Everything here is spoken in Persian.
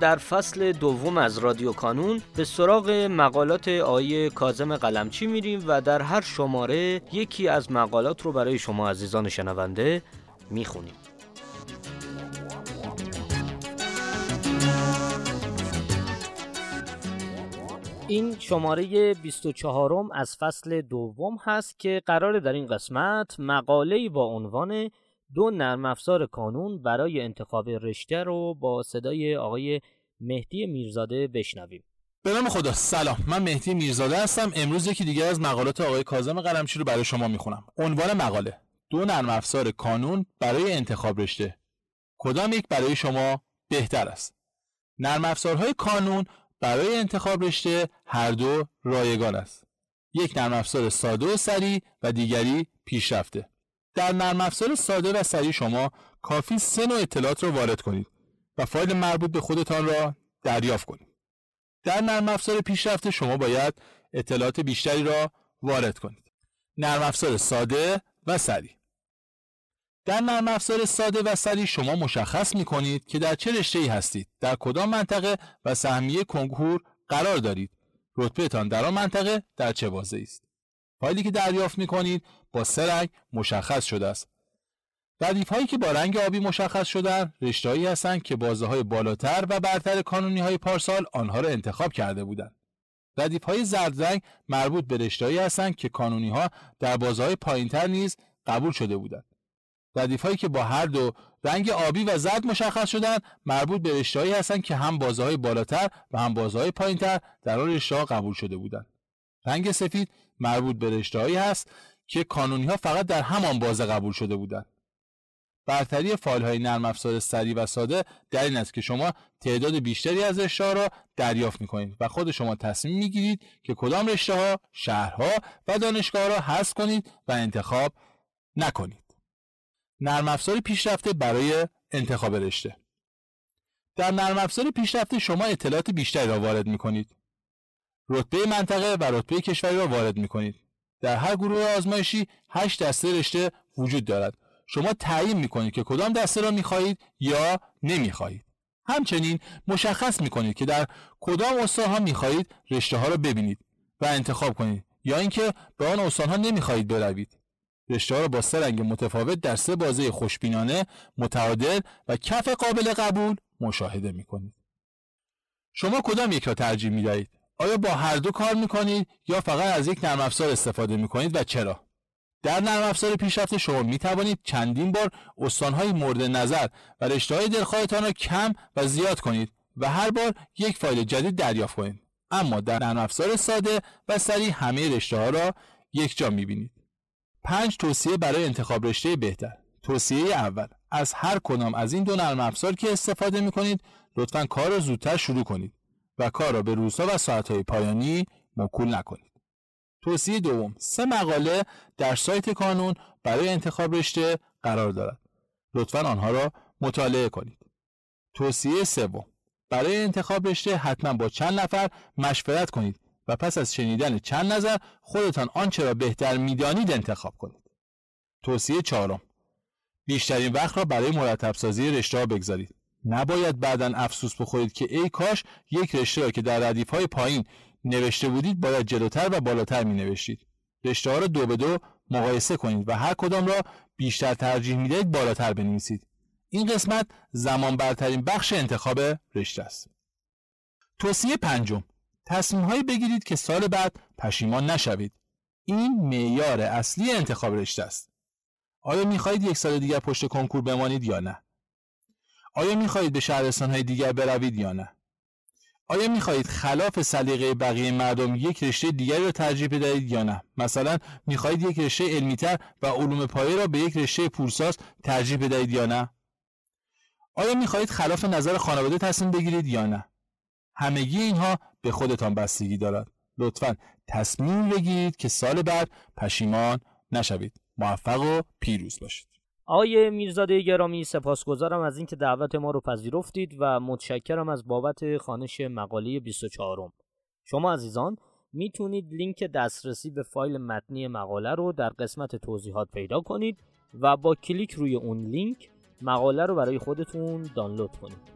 در فصل دوم از رادیو کانون به سراغ مقالات آیه کازم قلمچی میریم و در هر شماره یکی از مقالات رو برای شما عزیزان شنونده می‌خونیم. این شماره 24 م از فصل دوم هست که قرار در این قسمت مقاله با عنوان دو نرم افزار کانون برای انتخاب رشته رو با صدای آقای مهدی میرزاده بشنویم. به نام خدا سلام. من مهدی میرزاده هستم. امروز یکی دیگه از مقالات آقای کاظم قلمچی رو برای شما می‌خونم. عنوان مقاله دو نرم افزار کانون برای انتخاب رشته. کدام یک برای شما بهتر است؟ نرم افزارهای کانون برای انتخاب رشته هر دو رایگان است. یک نرم افزار ساده و سریع و دیگری پیشرفته. در نرم افزار ساده و سریع شما کافی سه نوع اطلاعات رو وارد کنید و فایل مربوط به خودتان را دریافت کنید. در نرم افزار پیشرفته شما باید اطلاعات بیشتری را وارد کنید. نرم افزار ساده و سریع در نرم افزار ساده و سریع شما مشخص می کنید که در چه رشته ای هستید، در کدام منطقه و سهمیه کنکور قرار دارید. رتبهتان در آن منطقه در چه بازه است. فایلی که دریافت می کنید با سه رنگ مشخص شده است ردیف هایی که با رنگ آبی مشخص شدن رشتهایی هستند که بازه های بالاتر و برتر کانونی های پارسال آنها را انتخاب کرده بودند. ردیف های زرد رنگ مربوط به رشتهایی هستند که کانونی ها در بازه های پایینتر نیز قبول شده بودند. ردیف هایی که با هر دو رنگ آبی و زرد مشخص شدن مربوط به رشتهایی هستند که هم بازه های بالاتر و هم بازه های پایینتر در آن رشته قبول شده بودند. رنگ سفید مربوط به رشتهایی هست که کانونی ها فقط در همان بازه قبول شده بودند. برتری فایل های نرم افزار سریع و ساده در این است که شما تعداد بیشتری از رشته را دریافت می کنید و خود شما تصمیم می گیرید که کدام رشته ها، شهرها و دانشگاه را حذف کنید و انتخاب نکنید. نرم افزار پیشرفته برای انتخاب رشته در نرم افزار پیشرفته شما اطلاعات بیشتری را وارد می کنید. رتبه منطقه و رتبه کشوری را وارد می کنید. در هر گروه آزمایشی 8 دسته رشته وجود دارد. شما تعیین می‌کنید که کدام دسته را می‌خواهید یا نمی‌خواهید. همچنین مشخص می‌کنید که در کدام استان ها می‌خواهید رشته ها را ببینید و انتخاب کنید یا اینکه به آن استان ها نمی‌خواهید بروید. رشته ها را با سه رنگ متفاوت در سه بازه خوشبینانه متعادل و کف قابل قبول مشاهده می‌کنید. شما کدام یک را ترجیح می‌دهید؟ آیا با هر دو کار می‌کنید یا فقط از یک نرم افزار استفاده می‌کنید و چرا؟ در نرم افزار پیشرفته شما می توانید چندین بار استانهای مورد نظر و رشته های دلخواهتان را کم و زیاد کنید و هر بار یک فایل جدید دریافت کنید. اما در نرم افزار ساده و سریع همه رشته ها را یک جا می بینید پنج توصیه برای انتخاب رشته بهتر. توصیه اول. از هر کدام از این دو نرم افزار که استفاده می کنید لطفا کار را زودتر شروع کنید. و کار را به روزها و ساعتهای پایانی موکول نکنید. توصیه دوم سه مقاله در سایت کانون برای انتخاب رشته قرار دارد. لطفا آنها را مطالعه کنید. توصیه سوم برای انتخاب رشته حتما با چند نفر مشورت کنید و پس از شنیدن چند نظر خودتان آنچه را بهتر می‌دانید انتخاب کنید. توصیه چهارم بیشترین وقت را برای مرتب سازی رشته ها بگذارید. نباید بعدا افسوس بخورید که ای کاش یک رشته را که در ردیف های پایین نوشته بودید باید جلوتر و بالاتر می نوشتید. رشته ها را دو به دو مقایسه کنید و هر کدام را بیشتر ترجیح می دهید بالاتر بنویسید. این قسمت زمان برترین بخش انتخاب رشته است. توصیه پنجم تصمیم هایی بگیرید که سال بعد پشیمان نشوید. این معیار اصلی انتخاب رشته است. آیا می خواهید یک سال دیگر پشت کنکور بمانید یا نه؟ آیا می خواهید به شهرستان های دیگر بروید یا نه؟ آیا می‌خواهید خلاف سلیقه بقیه مردم یک رشته دیگری را ترجیح بدهید یا نه؟ مثلا می‌خواهید یک رشته علمیتر و علوم پایه را به یک رشته پورساز ترجیح بدهید یا نه؟ آیا می‌خواهید خلاف نظر خانواده تصمیم بگیرید یا نه؟ همگی اینها به خودتان بستگی دارد. لطفا تصمیم بگیرید که سال بعد پشیمان نشوید. موفق و پیروز باشید. آقای میرزاده گرامی سپاسگزارم از اینکه دعوت ما رو پذیرفتید و متشکرم از بابت خانش مقاله 24 م. شما عزیزان می‌تونید لینک دسترسی به فایل متنی مقاله رو در قسمت توضیحات پیدا کنید و با کلیک روی اون لینک مقاله رو برای خودتون دانلود کنید